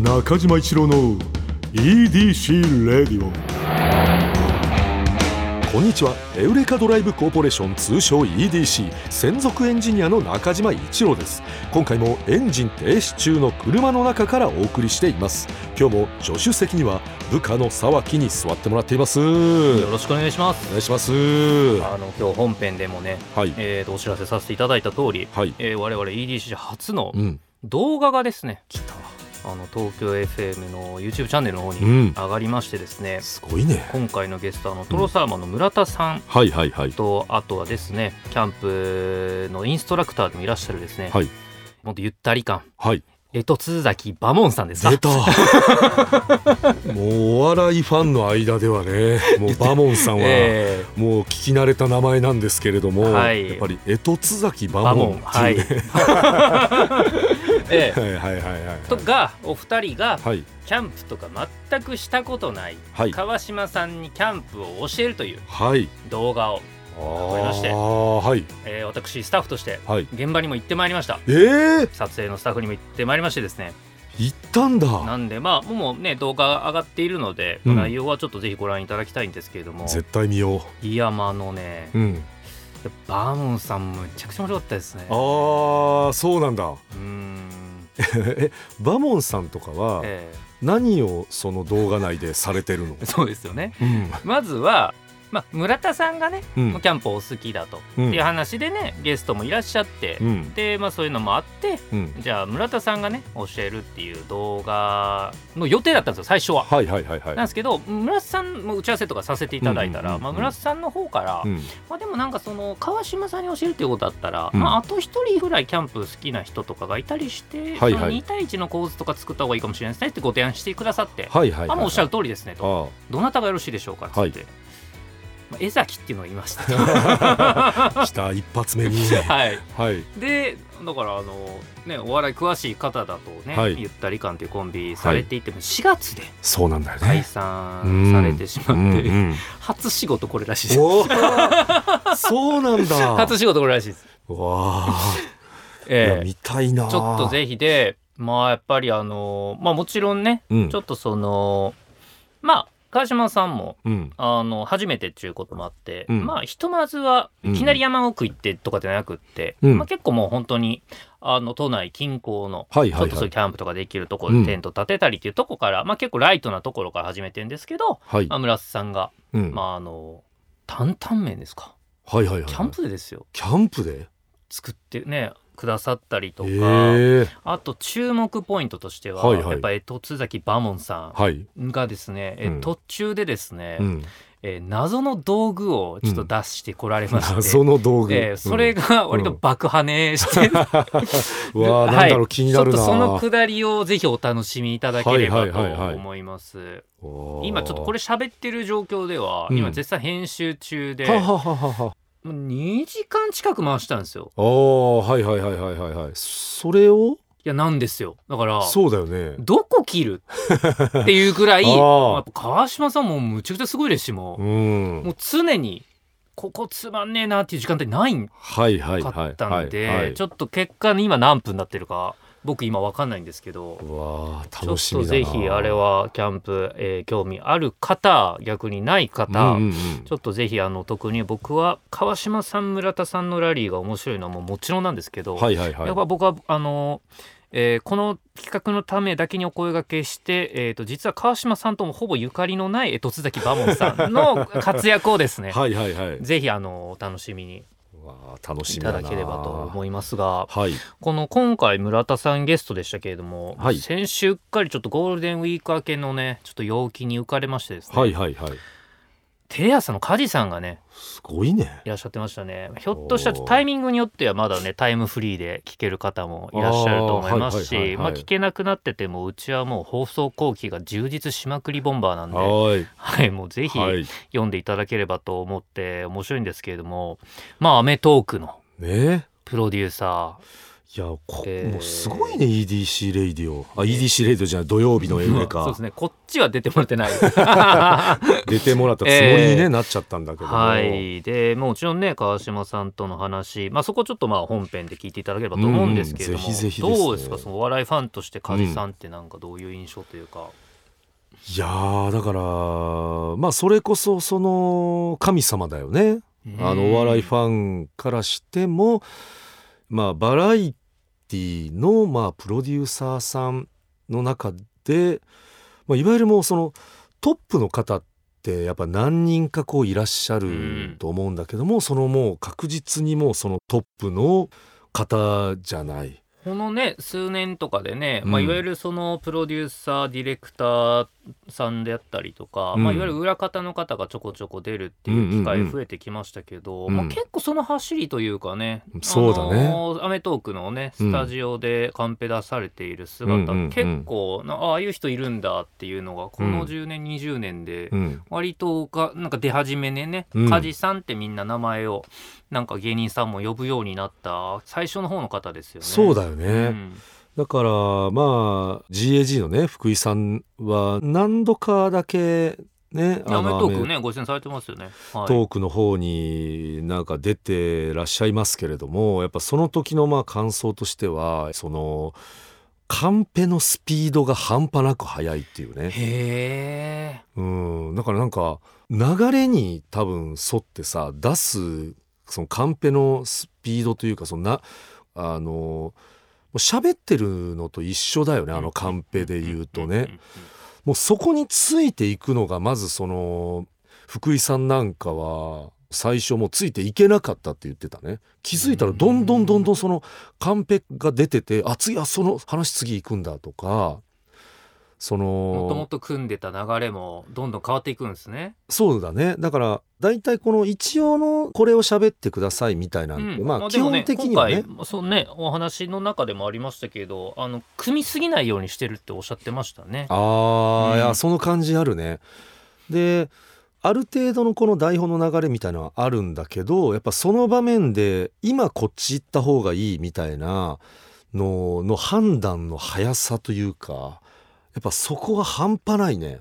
中島一郎の EDC レディオこんにちは。エウレカドライブコーポレーション通称 EDC 専属エンジニアの中島一郎です。今回もエンジン停止中の車の中からお送りしています。今日も助手席には部下の沢木に座ってもらっています。よろしくお願いします。お願いします。あの今日本編でもね、はい。えーとお知らせさせていただいた通り、はい。えー我々 EDC 初のうん。動画がですね、あの東京 FM の YouTube チャンネルの方にうん。上がりましてですね、すごいね。今回のゲストあのトロサーマンの村田さん。はいはいはい。と、あとはですねキャンプのインストラクターでもいらっしゃるですね、はい。もっとゆったり感。はい。えと津崎バモンさんですか。出た もうお笑いファンの間ではねもうバモンさんは、えもう聞き慣れた名前なんですけれども、はい。やっぱり江戸津崎ーババモンってはいいうね、えーはいはいはいはいとがお二人がはい。キャンプとか全くしたことないはい。川島さんにキャンプを教えるというはい。動画を、ありまして。あはい。えー私スタッフとしてはい。現場にも行ってまいりました。えー、撮影のスタッフにも行ってまいりましてですね行ったんだ。なんでまあもうね動画上がっているので、うん。内容はちょっとぜひご覧いただきたいんですけれども。絶対見よいやまああのねううん。バーモンさんむちゃくちゃ面白かったですね。ああそうなんだ。うーん。えバモンさんとかはえ何をその動画内でされてるの？え そうですよね。うん。まずはまあ、村田さんがね、うん。キャンプお好きだと、うん。っていう話でねゲストもいらっしゃって、うん。でまあそういうのもあってうん。じゃあ村田さんがね教えるっていう動画の予定だったんですよ最初は。はいはいはいはい。なんですけど村田さんも打ち合わせとかさせていただいたら、まあ、村田さんの方から、うん。まあ、でもなんかその川島さんに教えるっていうことだったら、うん。まあ、あと一人ぐらいキャンプ好きな人とかがいたりして、はいはい。その2対1の構図とか作った方がいいかもしれないですねってご提案してくださって、はいはいはいあもうおっしゃる通りですねと。あ。どなたがよろしいでしょうかっつって、はいまあ、江崎っていうのがいましたあ 来た一発目に。はい。はい。でだからあのねお笑い詳しい方だとね、はい。ゆったり感というコンビされていても4月でそうなんだよ解ね散されてしまって、うん。うん 初仕事これらしいです。そうなんだ。初仕事これらしいです、わええ。や見たいなちょっとぜひでまあやっぱりあのまあもちろんねうん。ちょっとそのまあ川島さんもうん。あの初めてっていうこともあって、うん。まあひとまずはいきなり山奥行ってとかじゃなくって、うん。まあ、結構もう本当にあの都内近郊のちょっとそういうキャンプとかできるとこうん。ろでテント立てたりっていうとこから、まあ結構ライトなところから始めてんですけど、はい。まあ、村瀬さんが、うん。まああの担々麺ですか？はいはいはいキャンプでですよ。キャンプで？作ってねくださったりとか、ええあと注目ポイントとしては、はいはい。やっぱり戸津崎バモンさはい。んがですね、えうん。途中でですね、うん。えー謎の道具をちょっと出してこられまして、謎の道具。えーそれが割と爆跳ねして、うん。う わあなんだろう気になるな。ちょっとそのくだりをぜひお楽しみいただければとはいはいはいはい。思います。今ちょっとこれ喋ってる状況では、うん。今絶賛編集中で、ははははは。もう2時間近く回したんですよ。おーはいはいはいはいはいはい。それを？いやなんですよ。だからそうだよね。どこ切る？っていうくらい あー。やっぱ川島さんもむちゃくちゃすごいですしもう。う,、ん。もう常にここつまんねえなっていう時間帯ないんはいはいかはい。ったんで、ちょっと結果に今何分になってるか僕今わかんないんですけどうわあちょっ楽しみだなとぜひあれはキャンプ、えー興味ある方逆にない方、うんうんうん。ちょっとぜひあの特に僕は川島さん村田さんのラリーが面白いのはもうもちろんなんですけど、はいはいはい。やっぱ僕はあの、えーこの企画のためだけにお声掛けして、えー、と実は川島さんともほぼゆかりのないえー戸津崎バモンさんの活躍をですね はいはいはい。ぜひあのお楽しみに楽しいみだなただければと思いますがはい。この今回村田さんゲストでしたけれども、はい。先週うっかりちょっとゴールデンウィーク明けのねちょっと陽気に浮かれましてですね、はいはいはいテレ朝の梶さんがねすごいね。いらっしゃってましたね。ひょっとしたらタイミングによってはまだねタイムフリーで聞ける方もいらっしゃると思いますしまあ聞けなくなっててもうちはもう放送後期が充実しまくりボンバーなんで、はい。はい、もうぜひはい。読んでいただければと思って面白いんですけれどもまあ『アメトーーク』のね。プロデューサいやこ、えー。もうすごいね EDC レイディオあ EDC レイディオじゃない土曜日のエウレカそうかですね。こっちは出てもらってない。出てもらったつもりに、ねえーなっちゃったんだけども。はい。でもちろんね川島さんとの話、まあ、そこちょっとまあ本編で聞いていただければと思うんですけれども、うんぜひぜひねどうですかそのお笑いファンとして加地さんってなんかどういう印象というか、いやーだからまあそれこそその神様だよね。あのお笑いファンからしてもまあバラエティのまあプロデューサーさんの中で、まあ、いわゆるもうそのトップの方ってやっぱ何人かこういらっしゃると思うんだけども、そのもう確実にもうそのトップの方じゃない。このね数年とかでね、うん。まあ、いわゆるそのプロデューサーディレクターさんであったりとか、うん。まあ、いわゆる裏方の方がちょこちょこ出るっていう機うんうんうん。会増えてきましたけど、うん。まあ、結構その走りというかね「そうだね。あのーアメトーーク」のねスタジオでカンペ出されている姿、うんうんうん結構なああいう人いるんだっていうのがこうん。の10年、20年でうん。割とがなんか出始めでねうん。梶、さんってみんな名前をなんか芸人さんも呼ぶようになった最初の方の方ですよね。そうだよね、うんだからまあ GAG のね福井さんは何度かだけねアメトークねご出演されてますよね。はい、トークの方になんか出てらっしゃいますけれどもやっぱその時のまあ感想としてはそのカンペのスピードが半端なく速いっていうねへえ。うんだからなんか流れに多分沿ってさ出すそのカンペのスピードというかそんなあのもう喋ってるのと一緒だよねあのカンペで言うとね。もうそこについていくのがまずその福井さんなんかは最初もうついていけなかったって言ってたね。気づいたらどんどんどんどんそのカンペが出ててあ次あその話次行くんだとかそもとものと組んでた流れもどんどん変わっていくんですね。そうだねだから大体この一応のこれを喋ってくださいみたいなんて、まあ基本的にはね今回そうねお話の中でもありましたけどあの組みすぎないようにしてるっておっしゃってましたね。あー、うんいやその感じあるね。である程度のこの台本の流れみたいなのはあるんだけどやっぱその場面で今こっち行った方がいいみたいなのの判断の速さというかやっぱそこが半端ないね。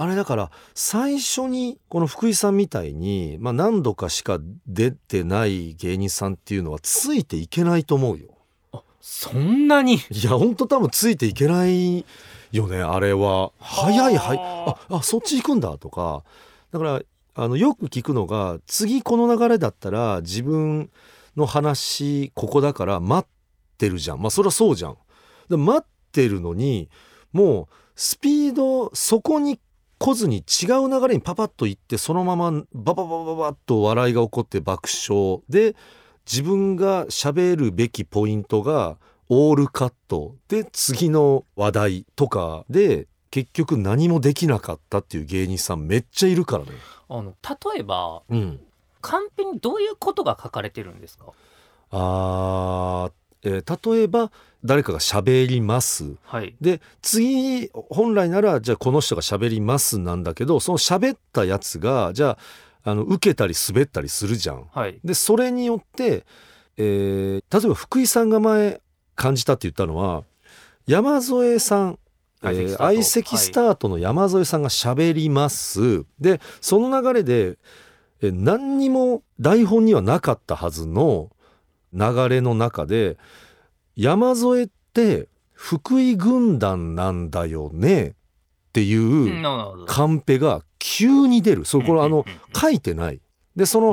あれだから最初にこの福井さんみたいに、まあ、何度かしか出てない芸人さんっていうのはついていけないと思うよ。あそんなに？いやほんと多分ついていけないよねあれは。早い早いはああそっち行くんだとか。だからあのよく聞くのが次この流れだったら自分の話ここだから待ってるじゃん。まあそれはそうじゃん。で待ってるのにもうスピードそこに来ずに違う流れにパパッと行ってそのままバババババッと笑いが起こって爆笑で自分が喋るべきポイントがオールカットで次の話題とかで結局何もできなかったっていう芸人さんめっちゃいるからね。あの例えばうん、カンペにどういうことが書かれてるんですか？あー、えー例えば誰かが喋りますはい。で次本来ならじゃあこの人が喋りますなんだけどその喋ったやつがじゃああの受けたり滑ったりするじゃん。はい。でそれによって、えー例えば福井さんが前感じたって言ったのは山添さん相席スタートえースタートの山添さんが喋ります、でその流れで、えー何にも台本にはなかったはずの流れの中で山添って福井軍団なんだよねっていう。カンペが急に出るそれこれあの書いてないでその。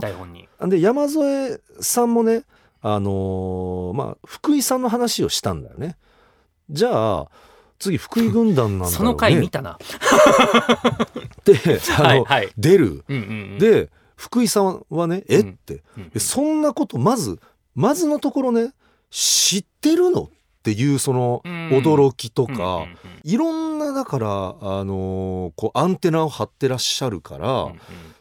で山添さんもねあのーまあ福井さんの話をしたんだよねじゃあ次福井軍団なんだよねその回見たな。ってあの、はいはい。出るうんうんうん、で福井さんはね「えっ?」うんてうんうんでそんなことまずまずのところね知ってるのっていうそのうん。驚きとかうんいろんなだからあのーこうアンテナを張ってらっしゃるから、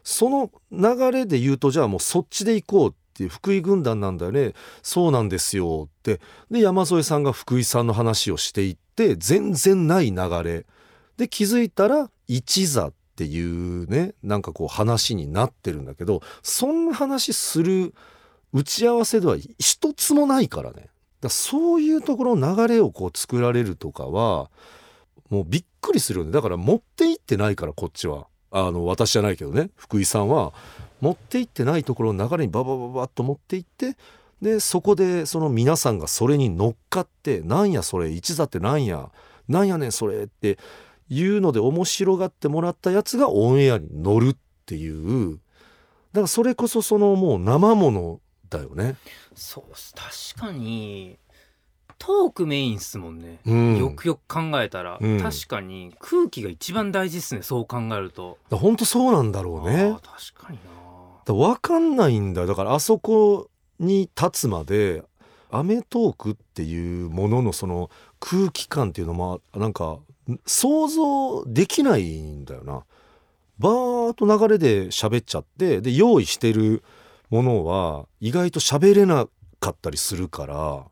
その流れで言うとじゃあもうそっちで行こうっていう福井軍団なんだよね。そうなんですよって。で山添さんが福井さんの話をしていって全然ない流れ。で気づいたら一座っていうねなんかこう話になってるんだけどそんな話する打ち合わせでは一つもないからね。だそういうところの流れをこう作られるとかはもうびっくりするよね。だから持っていってないからこっちは。あの私じゃないけどね。福井さんは。持っていってないところの流れにババババッと持っていってでそこでその皆さんがそれに乗っかって「なんやそれ一座ってなんやなんやねんそれ」っていうので面白がってもらったやつがオンエアに乗るっていう。だからそれこそそのもう生ものだよね。そう確かにトークメインっすもんね、うん、よくよく考えたら、うん。確かに空気が一番大事っすね。そう考えると。本当そうなんだろうね。確かにな。だ分かんないんだよ。だからあそこに立つまで『アメトーク』っていうもののその空気感っていうのもなんか想像できないんだよな。バーッと流れで喋っちゃってで用意してるものは意外と喋れなかったりするから、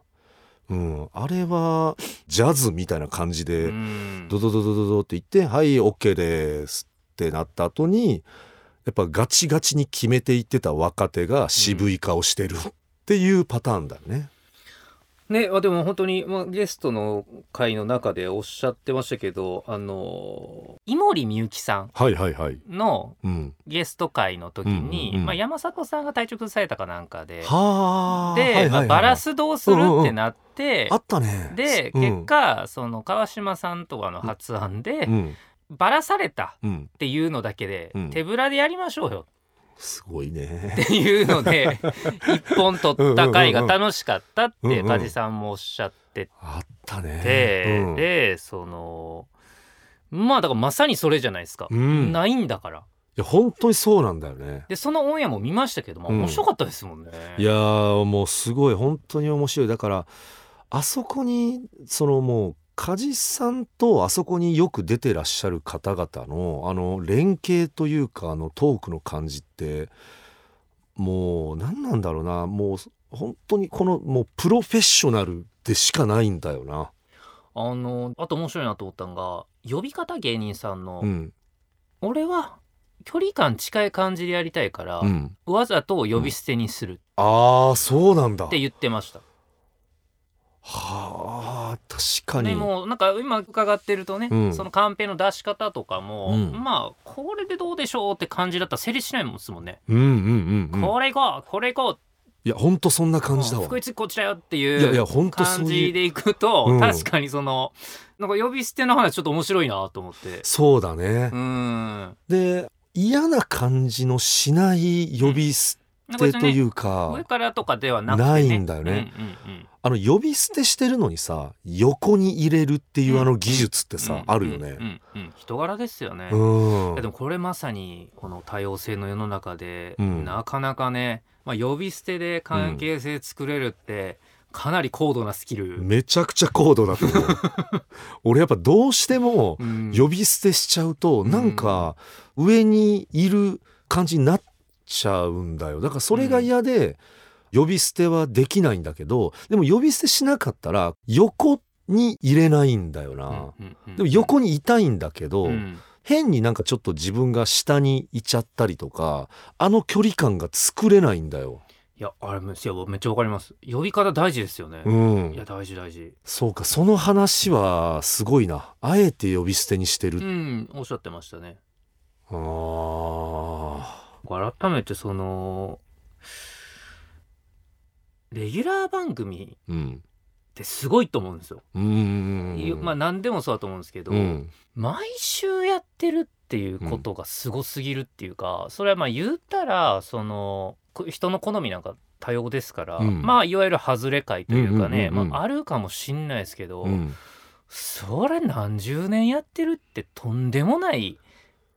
うん、あれはジャズみたいな感じで。うんドドドドドドって言って「はい OK です」ってなった後にやっぱガチガチに決めていってた若手が渋い顔してるっていうパターンだよね。ねあでも本当に、まあ、ゲストの回の中でおっしゃってましたけどあの井森美幸さんはいはいはい。のうん、ゲスト会の時に、まあ、山里さんが体調崩されたかなんかではあ。で、まあ、バラすどうするってなって、あったね。で、うん。結果その川島さんとかの発案で、うん。バラされたうん。っていうのだけで、うん。手ぶらでやりましょうよすごいね。っていうので 一本取った回が楽しかったっうんうんて梶さんもおっしゃってあったね。て、うん。でそのまあだからまさにそれじゃないですか、うん。ないんだから。いや本当にそうなんだよね。でそのオンエアも見ましたけども、うん。面白かったですもんね。いやーもうすごい本当に面白い。だからあそこにそのもう梶さんとあそこによく出てらっしゃる方々のあの連携というかあのトークの感じってもう何なんだろうなもう本当にこのもうプロフェッショナルでしかないんだよな。あのあと面白いなと思ったのが呼び方芸人さんの、うん俺は距離感近い感じでやりたいから、うん、わざと呼び捨てにするああそうなんだ。って言ってました、はあ確かに。でもなんか今伺ってるとね、うん。そのカンペの出し方とかも、うん。まあこれでどうでしょうって感じだったら成立しないもんですもんね、うんうんうんうん。これいこうこれいこいや本当そんなう感じだわ。福井次こっちだよっていう感じでいくと、うん。確かにそのなんか呼び捨ての話ちょっと面白いなと思って。そうだね。うん。で嫌な感じのしない呼び捨てというか、上からとかではなくて、ね、ないんだよね。うんうんうんあの呼び捨てしてるのにさ横に入れるっていうあの技術ってさ、うん。あるよね。う。ん。うん。人柄ですよね、でもこれまさにこの多様性の世の中で、うん。なかなかね、まあ、呼び捨てで関係性作れるってかなり高度なスキル、めちゃくちゃ高度だと思う。俺やっぱどうしてもうん。呼び捨てしちゃうと、うんなん。か上にいる感じになっちゃうんだよ。だからそれが嫌で、呼び捨てはできないんだけどでも呼び捨てしなかったら横に入れないんだよな、うんうんうんでも横にいたいんだけど、うん。変になんかちょっと自分が下にいちゃったりとかあの距離感が作れないんだよ。いやあれめっちゃわかります。呼び方大事ですよね、うん。いや大事大事。そうかその話はすごいな。あえて呼び捨てにしてる、うんおっしゃってましたね。あー。改めてそのレギュラー番組うん。ってすごいと思うんですよ、まあ何でもそうだと思うんですけど、うん。毎週やってるっていうことがすごすぎるっていうか、それはまあ言ったらそのこ人の好みなんか多様ですから、うん。まあいわゆる外れ会というかね、うんうんうんうん。まあ、あるかもしんないですけど、うん。それ何十年やってるってとんでもない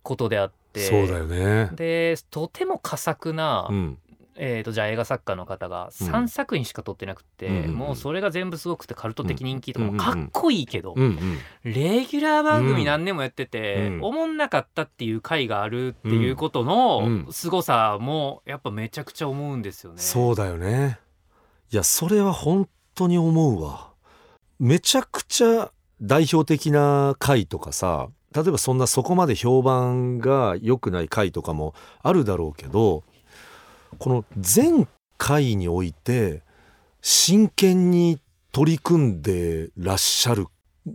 ことであってそうだよね。でとても佳作な、うんえー、とじゃあ映画作家の方がうん。3作品しか撮ってなくて、うんもうそれが全部すごくてカルト的人気とかうんもかっこいいけど、うんうん。レギュラー番組何年もやってて、うん。おもんなかったっていう回があるっていうことのうん。凄さもやっぱめちゃくちゃ思うんですよね。そうだよね。いやそれは本当に思うわ。めちゃくちゃ代表的な回とかさ例えばそんなそこまで評判が良くない回とかもあるだろうけどこの全回において真剣に取り組んでらっしゃる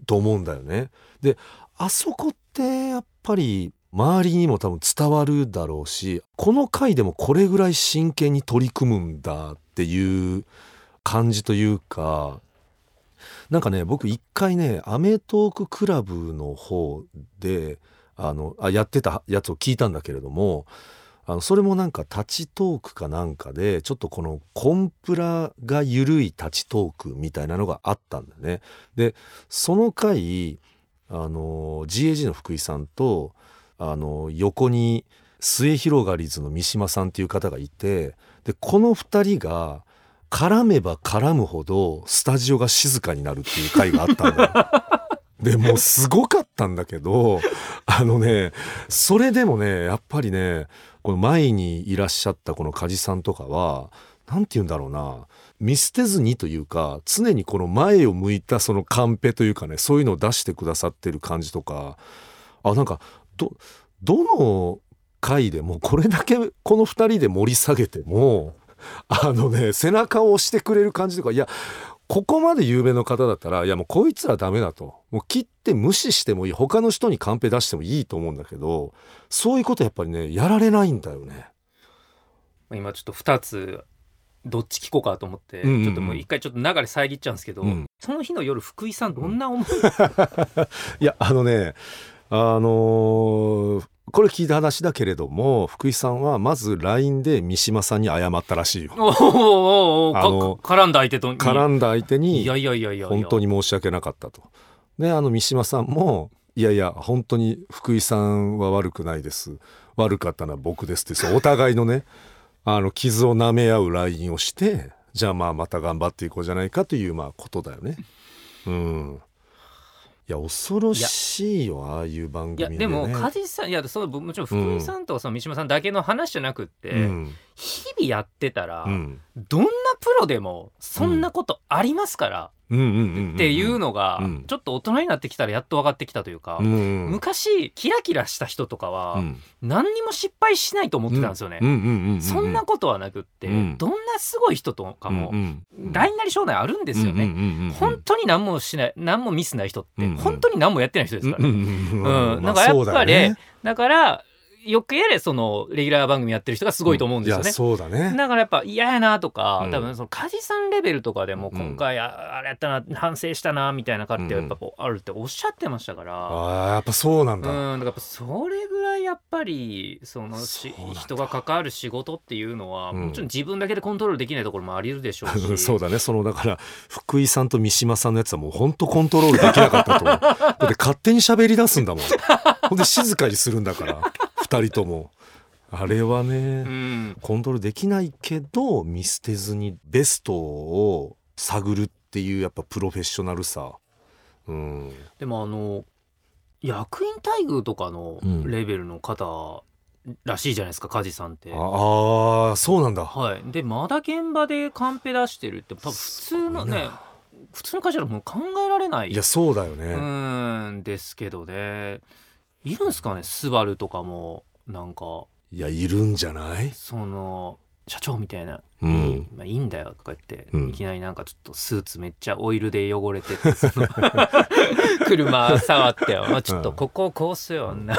と思うんだよね。であそこってやっぱり周りにも多分伝わるだろうしこの回でもこれぐらい真剣に取り組むんだっていう感じというかなんかね僕一回ね『アメトーククラブ』の方であのあやってたやつを聞いたんだけれどもあのそれもなんかタチトークかなんかでちょっとこのコンプラが緩いタチトークみたいなのがあったんだよね。でその回あの GAG の福井さんとあの横に末広がりずの三島さんっていう方がいてでこの2人が絡めば絡むほどスタジオが静かになるっていう回があったんだよ。でもうすごかったんだけどあのねそれでもねやっぱりねこの前にいらっしゃったこの梶さんとかは何て言うんだろうな。見捨てずにというか常にこの前を向いたそのカンペというかねそういうのを出してくださってる感じとか。あなんかどどの回でもこれだけこの2人で盛り下げてもあのね背中を押してくれる感じとかいやここまで有名の方だったらいやもうこいつらダメだと。もう切って無視してもいい。他の人にカンペ出してもいいと思うんだけどそういうことやっぱりねやられないんだよね。今ちょっと2つどっち聞こうかと思って、うんうんうん。ちょっともう一回ちょっと流れ遮っちゃうんですけど、うん。その日の夜福井さんどんな思い、いやあのねあのーこれ聞いた話だけれども福井さんはまず LINE で三島さんに謝ったらしいよ。あのか絡んだ相手と絡んだ相手にいやいやいやいやいや本当に申し訳なかったと。であの三島さんも「いやいや本当に福井さんは悪くないです悪かったのは僕です」ってそう お互いのねあの傷を舐め合う LINE をしてじゃあまあまた頑張っていこうじゃないかというまあことだよね。うんいや恐ろしいよああいう番組で、ね、いやでも梶さんいやそのもちろん福井さんとその三島さんだけの話じゃなくって、うん。日々やってたら、うん。どんなプロでもそんなことありますから、っていうのが、うん。ちょっと大人になってきたらやっと分かってきたというか、うんうん昔キラキラした人とかは、うん。何にも失敗しないと思ってたんですよね。そんなことはなくって、うん。どんなすごい人とかも、大なり小なりあるんですよね。本当に何もしない何もミスない人って、本当に何もやってない人ですから、うんうんうんうん。なんかやっぱりだからよくやれそのレギュラー番組やってる人がすごいと思うんですよね。いやそうだね。だからやっぱ嫌やなとか、うん。多分その梶さんレベルとかでもうん今回ああれやったな反省したなみたいな感じでうんやっぱこうあるっておっしゃってましたから、ああやっぱそうなんうん、だ、だからやっぱそれぐらいやっぱりそのし人が関わる仕事っていうのは、うんもちろん自分だけでコントロールできないところもあり得るでしょうし。そうだねそのだから福井さんと三島さんのやつはもうほんとコントロールできなかったと思う。だって勝手に喋り出すんだもん。ほんで静かにするんだから二人とも。あれはね、うん、コントロールできないけど見捨てずにベストを探るっていうやっぱプロフェッショナルさ。うん。でもあの役員待遇とかのうん。レベルの方らしいじゃないですか梶さんって。ああーそうなんだ。はい、でまだ現場でカンペ出してるって多分普通のね普通の会社でも考えられないいやそうだようね、ーんですけどねいるんですかね？スバルとかもなんか。いやいるんじゃない？その社長みたいな「うん。いいまあ、いいんだよ」とか言って、うん。いきなりなんかちょっとスーツめっちゃオイルで汚れて 車触って「まあ、ちょっとこここうすよな 」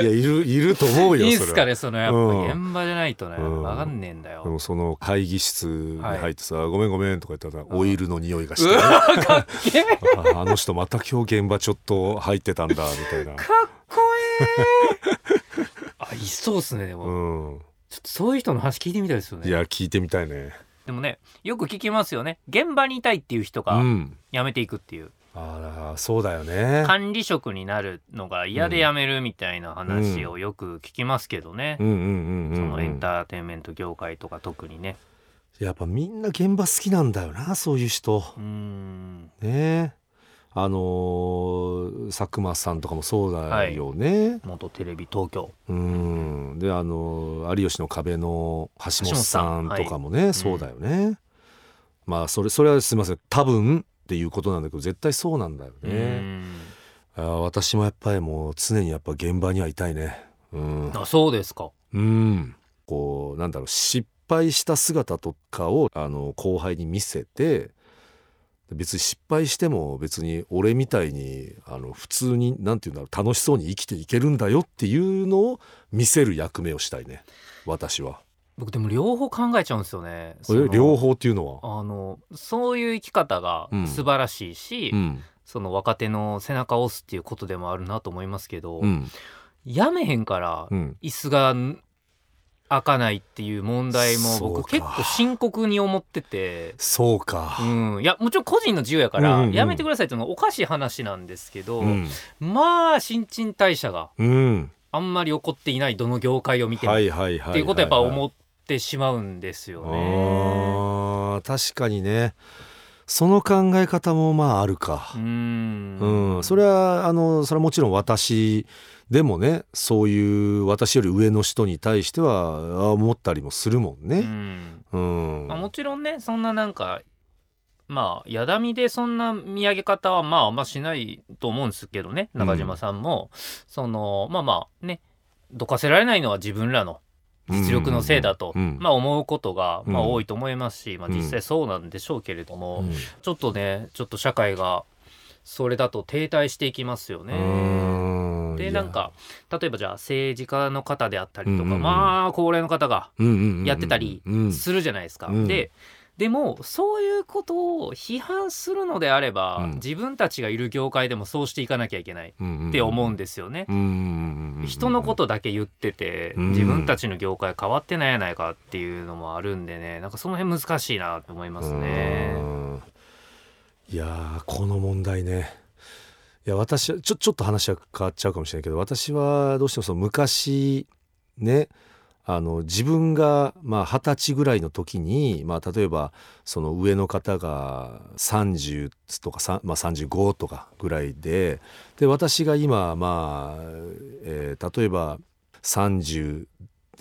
いやいるいると思うよいいっすかねそのやっうん。ぱ現場じゃないとね、うん。わかんねえんだよ。でもその会議室に入ってさ「ごめんごめん」とか言ったらうん。オイルの匂いがしうて、わかっけえ。ああの人また今日現場ちょっと入ってたんだみたいな。かっこええ。あいそうっすねでも、うん、ちょっとそういう人の話聞いてみたいですよね。いや聞いてみたいね。でもねよく聞きますよね。現場にいたいっていう人うがん、辞めていくっていう、ああそうだよね。管理職になるのが嫌で辞めるみたいな話をよく聞きますけどね、うんうんうんうん、そのエンーターテインメント業界とか特にね。やっぱみんな現場好きなんだよなそういう人。うーん。ねあのー佐久間さんとかもそうだよね。元テレビ東京。うん。であの有吉の壁の橋本さんとかもねはい。そうだよね、まあそれそれはすみません。多分っていうことなんだけど絶対そうなんだよね、ん。あー私もやっぱりもう常にやっぱ現場にはいたいね。うん、あそうですか。うん、こうなんだろう失敗した姿とかをあの後輩に見せて別に失敗しても別に俺みたいにあの普通に何て言うんだろう楽しそうに生きていけるんだよっていうのを見せる役目をしたいね。私は。僕でも両方考えちゃうんですよね。両方っていうのは？あのそういう生き方が素晴らしいし、うん、その若手の背中を押すっていうことでもあるなと思いますけど、うん、やめへんから椅子が開かないっていう問題も僕結構深刻に思ってて。そうか、うん、いやもちろん個人の自由やからやめてくださいっていうのはおかしい話なんですけど、うん、まあ新陳代謝があんまり起こっていないどの業界を見てもっていうことはやっぱ思ってしまうんですよね。確かにね。その考え方もまああるか。うん、うん、それはあのそれはもちろん私でもねそういう私より上の人に対しては思ったりもするもんね。うん、うん。まあ、もちろんねそんななんかまあやだみでそんな見上げ方はまああんましないと思うんですけどね中島さんも、うん、そのまあまあねどかせられないのは自分らの実力のせいだと、まあ、思うことが、まあ、多いと思いますし、まあ、実際そうなんでしょうけれども、ちょっとねちょっと社会がそれだと停滞していきますよね。でなんか例えばじゃあ政治家の方であったりとか、まあ高齢の方がやってたりするじゃないですか。ででもそういうことを批判するのであれば、うん、自分たちがいる業界でもそうしていかなきゃいけないって思うんですよね。人のことだけ言ってて自分たちの業界変わってないやないかっていうのもあるんでね。なんかその辺難しいなと思いますね。いやこの問題ねいや私ちょちょっと話は変わっちゃうかもしれないけど私はどうしてもその昔ねあの自分が二十歳ぐらいの時に、まあ、例えばその上の方が30とか、まあ、35とかぐらいでで私が今まあ、えー、例えば30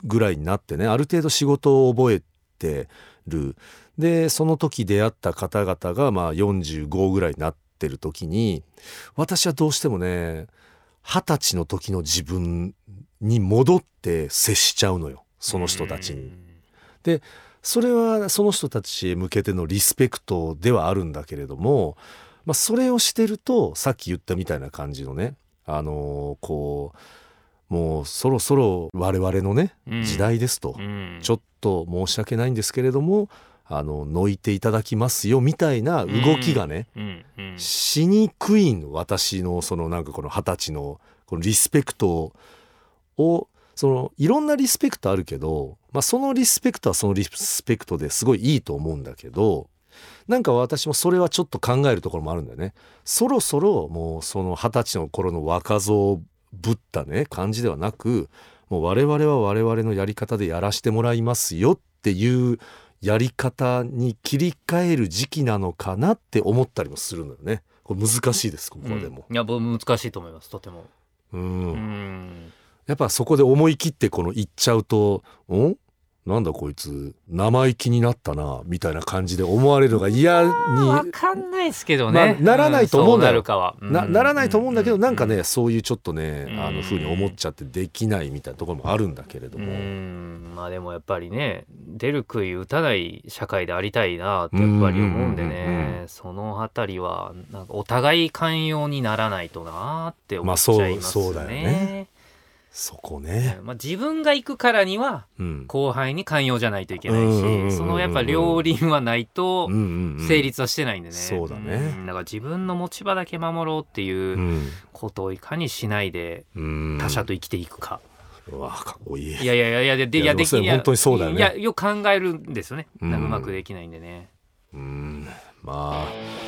ぐらいになってねある程度仕事を覚えてる。でその時出会った方々がまあ45ぐらいになってる時に私はどうしてもね二十歳の時の自分に戻って接しちゃうのよその人たちに。でそれはその人たちへ向けてのリスペクトではあるんだけれども、まあ、それをしてるとさっき言ったみたいな感じのねあのー、こうもうそろそろ我々のね時代ですと、うん、ちょっと申し訳ないんですけれどもあののいていただきますよみたいな動きがね、うんうん、しにくいの私のそのなんかこの二十歳のこのリスペクトをそのいろんなリスペクトあるけど、まあ、そのリスペクトはそのリスペクトですごいいいと思うんだけどなんか私もそれはちょっと考えるところもあるんだよね。そろそろもうその二十歳の頃の若造ぶったね感じではなくもう我々は我々のやり方でやらしてもらいますよっていうやり方に切り替える時期なのかなって思ったりもするのよね。これ難しいですここでも、うん、いや難しいと思いますとても。うんやっぱそこで思い切ってこの言っちゃうと「んなんだこいつ生意気になったなみたいな感じで思われるのが嫌に分かんないですけどね、まあ、ならないと思うんだよ、うん、なならないと思うんだけど、うん、なんかね、そういうちょっとね、うん、あのふうに思っちゃってできないみたいなところもあるんだけれども。まあでもやっぱりね出る杭打たない社会でありたいなってやっぱり思うんでね。その辺りはなんかお互い寛容にならないとなって思っちゃいますね。まあ、そうそうだよねそこね、まあ、自分が行くからには後輩に寛容じゃないといけないし、そのやっぱ両輪はないと成立はしてないんでね、そうだね、だから自分の持ち場だけ守ろうっていうことをいかにしないで他者と生きていくか。うわかっこいい。いやいやいやいやでいやでき本当にそうだよね。いやよく考えるんですよね、うまくできないんでね。うんまあ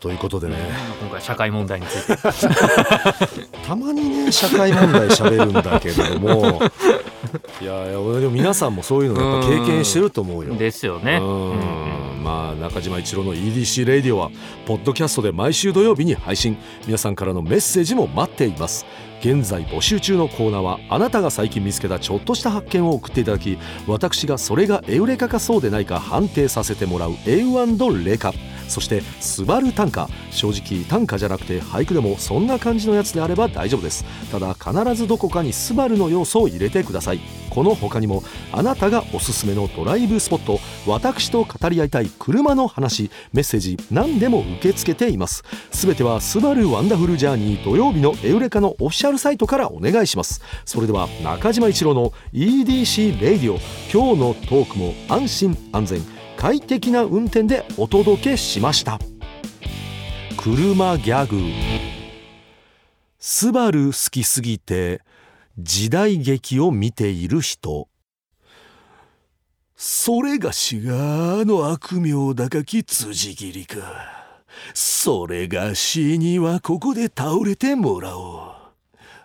ということでね、今回社会問題について。たまにね社会問題しゃべるんだけれども。いやいやでも皆さんもそういうのやっぱ経験してると思うよ。ですよね。うん。まあ中島一郎の EDC レディオはポッドキャストで毎週土曜日に配信。皆さんからのメッセージも待っています。現在募集中のコーナーはあなたが最近見つけたちょっとした発見を送っていただき私がそれがエウレカかそうでないか判定させてもらうエウレカそして「スバル短歌」正直短歌じゃなくて俳句でもそんな感じのやつであれば大丈夫です。ただ必ずどこかに「スバルの要素を入れてください。この他にもあなたがおすすめのドライブスポット。私と語り合いたい車の話。メッセージ何でも受け付けています。すべては「スバルワンダフルジャーニー土曜日のエウレカのオフィシャルサイトからお願いします。それでは中島一郎の EDC レイディオ今日のトークも安心安全。快適な運転でお届けしました。車ギャグ。スバル好きすぎて時代劇を見ている人。それがしがの悪名高き辻斬りか。それがしにはここで倒れてもらおう。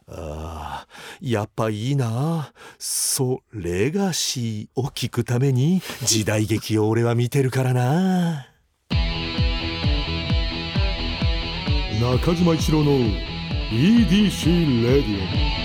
ああやっぱいいな。それがしを聞くために時代劇を俺は見てるからな。中島一郎の EDC レディオ